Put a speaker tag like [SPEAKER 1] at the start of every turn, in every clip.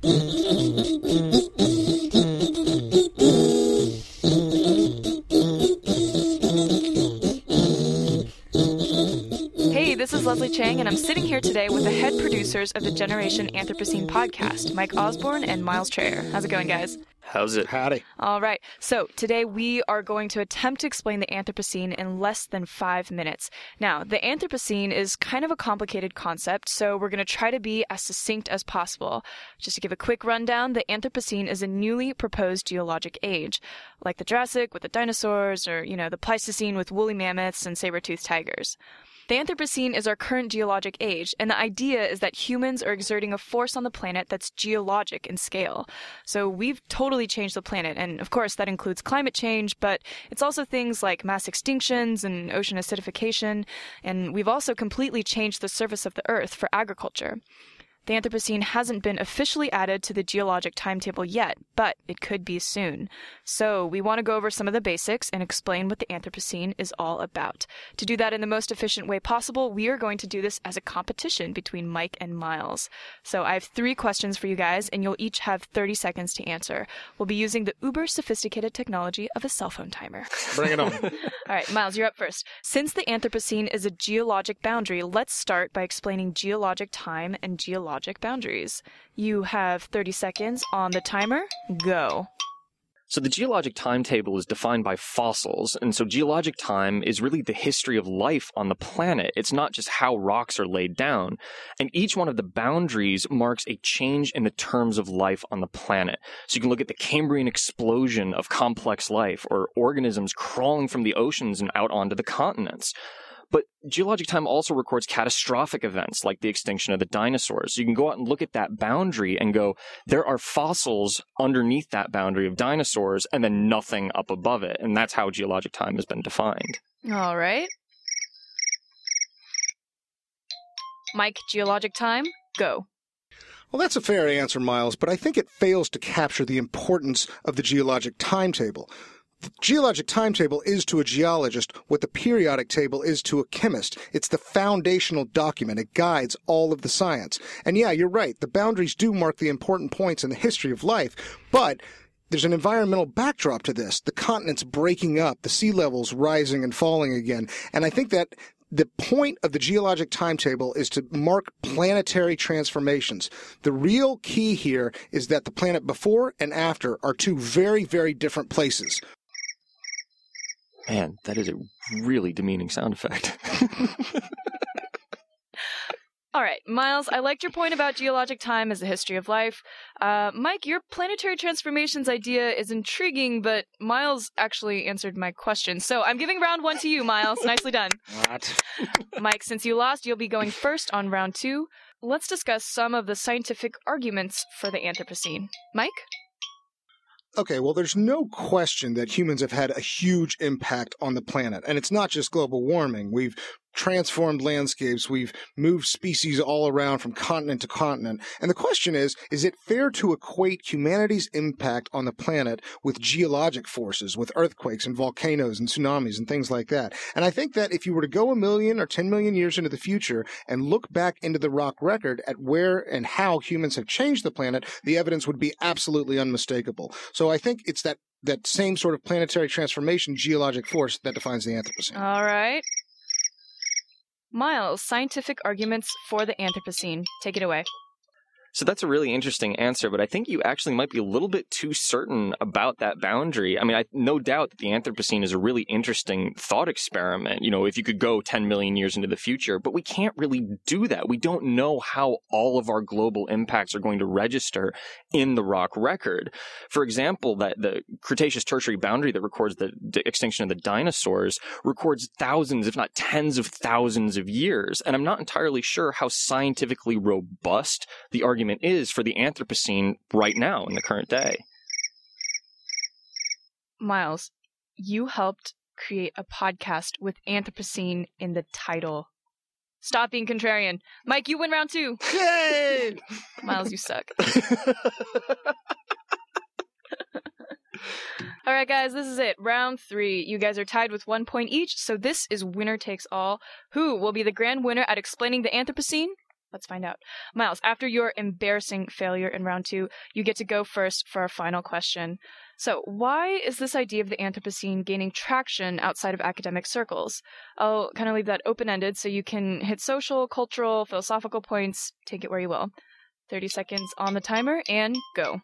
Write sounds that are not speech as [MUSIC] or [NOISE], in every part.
[SPEAKER 1] Hey, this is Leslie Chang, and I'm sitting here today with the head producers of the Generation Anthropocene podcast, Mike Osborne and Miles Traer. How's it going, guys?
[SPEAKER 2] How's it?
[SPEAKER 3] Howdy.
[SPEAKER 1] All right. So today we are going to attempt to explain the Anthropocene in less than five minutes. Now, the Anthropocene is kind of a complicated concept, so we're going to try to be as succinct as possible. Just to give a quick rundown, the Anthropocene is a newly proposed geologic age, like the Jurassic with the dinosaurs, or, you know, the Pleistocene with woolly mammoths and saber-toothed tigers. The Anthropocene is our current geologic age, and the idea is that humans are exerting a force on the planet that's geologic in scale. So we've totally changed the planet, and of course that includes climate change, but it's also things like mass extinctions and ocean acidification, and we've also completely changed the surface of the Earth for agriculture. The Anthropocene hasn't been officially added to the geologic timetable yet, but it could be soon. So, we want to go over some of the basics and explain what the Anthropocene is all about. To do that in the most efficient way possible, we are going to do this as a competition between Mike and Miles. So, I have three questions for you guys, and you'll each have 30 seconds to answer. We'll be using the uber sophisticated technology of a cell phone timer.
[SPEAKER 3] Bring it on. [LAUGHS]
[SPEAKER 1] All right, Miles, you're up first. Since the Anthropocene is a geologic boundary, let's start by explaining geologic time and geologic boundaries. You have 30 seconds on the timer. Go.
[SPEAKER 2] So the geologic timetable is defined by fossils, and so geologic time is really the history of life on the planet. It's not just how rocks are laid down. And each one of the boundaries marks a change in the terms of life on the planet. So you can look at the Cambrian explosion of complex life, or organisms crawling from the oceans and out onto the continents. But geologic time also records catastrophic events like the extinction of the dinosaurs. So you can go out and look at that boundary and go, there are fossils underneath that boundary of dinosaurs and then nothing up above it. And that's how geologic time has been defined.
[SPEAKER 1] All right. Mike, geologic time. Go.
[SPEAKER 3] Well, that's a fair answer, Miles, but I think it fails to capture the importance of the geologic timetable. The geologic timetable is to a geologist what the periodic table is to a chemist. It's the foundational document. It guides all of the science. And yeah, you're right. The boundaries do mark the important points in the history of life, but there's an environmental backdrop to this. The continents breaking up, the sea levels rising and falling again. And I think that the point of the geologic timetable is to mark planetary transformations. The real key here is that the planet before and after are two very, very different places.
[SPEAKER 2] Man, that is a really demeaning sound effect. [LAUGHS]
[SPEAKER 1] All right, Miles, I liked your point about geologic time as the history of life. Uh, Mike, your planetary transformations idea is intriguing, but Miles actually answered my question. So I'm giving round one to you, Miles. Nicely done. [LAUGHS]
[SPEAKER 3] What? [LAUGHS]
[SPEAKER 1] Mike, since you lost, you'll be going first on round two. Let's discuss some of the scientific arguments for the Anthropocene. Mike?
[SPEAKER 3] Okay, well, there's no question that humans have had a huge impact on the planet. And it's not just global warming. We've transformed landscapes. We've moved species all around from continent to continent. And the question is, is it fair to equate humanity's impact on the planet with geologic forces, with earthquakes and volcanoes and tsunamis and things like that? And I think that if you were to go a million or 10 million years into the future and look back into the rock record at where and how humans have changed the planet, the evidence would be absolutely unmistakable. So I think it's that that same sort of planetary transformation geologic force that defines the Anthropocene.
[SPEAKER 1] All right. Miles, scientific arguments for the Anthropocene. Take it away.
[SPEAKER 2] So that's a really interesting answer, but I think you actually might be a little bit too certain about that boundary. I mean, I no doubt that the Anthropocene is a really interesting thought experiment. You know, if you could go 10 million years into the future, but we can't really do that. We don't know how all of our global impacts are going to register in the rock record. For example, that the Cretaceous Tertiary boundary that records the, the extinction of the dinosaurs records thousands, if not tens of thousands of years. And I'm not entirely sure how scientifically robust the argument is for the Anthropocene right now in the current day.
[SPEAKER 1] Miles, you helped create a podcast with Anthropocene in the title. Stop being contrarian. Mike, you win round two.
[SPEAKER 3] Yay! [LAUGHS]
[SPEAKER 1] Miles, you suck. [LAUGHS] All right, guys, this is it. Round three. You guys are tied with one point each, so this is winner takes all. Who will be the grand winner at explaining the Anthropocene? Let's find out. Miles, after your embarrassing failure in round two, you get to go first for our final question. So, why is this idea of the Anthropocene gaining traction outside of academic circles? I'll kind of leave that open ended so you can hit social, cultural, philosophical points, take it where you will. 30 seconds on the timer and go.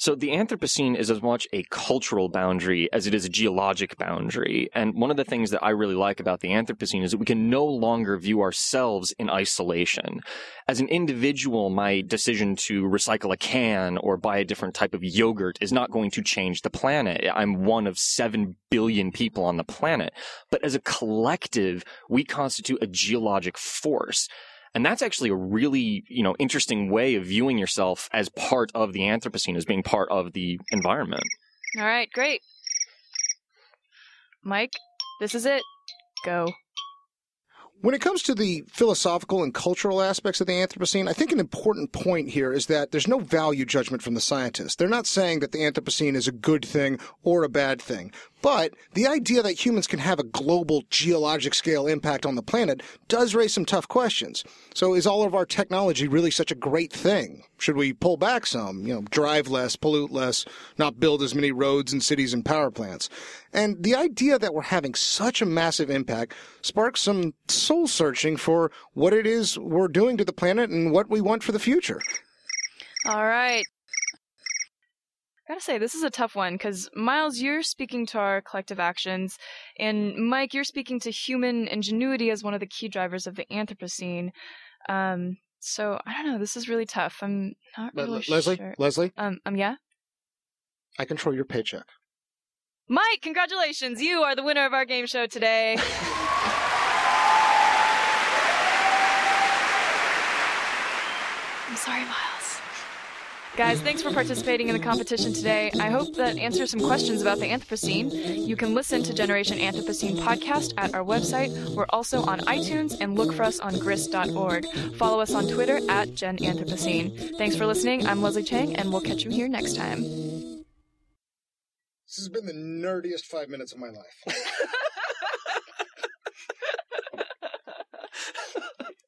[SPEAKER 2] So the Anthropocene is as much a cultural boundary as it is a geologic boundary. And one of the things that I really like about the Anthropocene is that we can no longer view ourselves in isolation. As an individual, my decision to recycle a can or buy a different type of yogurt is not going to change the planet. I'm one of seven billion people on the planet. But as a collective, we constitute a geologic force. And that's actually a really, you know, interesting way of viewing yourself as part of the Anthropocene, as being part of the environment.
[SPEAKER 1] All right, great. Mike, this is it. Go.
[SPEAKER 3] When it comes to the philosophical and cultural aspects of the Anthropocene, I think an important point here is that there's no value judgment from the scientists. They're not saying that the Anthropocene is a good thing or a bad thing. But the idea that humans can have a global geologic scale impact on the planet does raise some tough questions. So is all of our technology really such a great thing? Should we pull back some, you know, drive less, pollute less, not build as many roads and cities and power plants? And the idea that we're having such a massive impact sparks some soul searching for what it is we're doing to the planet and what we want for the future.
[SPEAKER 1] All right I gotta say, this is a tough one because Miles, you're speaking to our collective actions, and Mike, you're speaking to human ingenuity as one of the key drivers of the Anthropocene. Um, so I don't know. This is really tough. I'm not
[SPEAKER 3] Le-
[SPEAKER 1] really
[SPEAKER 3] Leslie,
[SPEAKER 1] sure.
[SPEAKER 3] Leslie,
[SPEAKER 1] Um, um, yeah.
[SPEAKER 3] I control your paycheck.
[SPEAKER 1] Mike, congratulations! You are the winner of our game show today. [LAUGHS] I'm sorry, Miles. Guys, thanks for participating in the competition today. I hope that answers some questions about the Anthropocene. You can listen to Generation Anthropocene podcast at our website. We're also on iTunes and look for us on grist.org. Follow us on Twitter at Gen Anthropocene. Thanks for listening. I'm Leslie Chang, and we'll catch you here next time.
[SPEAKER 3] This has been the nerdiest five minutes of my life. [LAUGHS]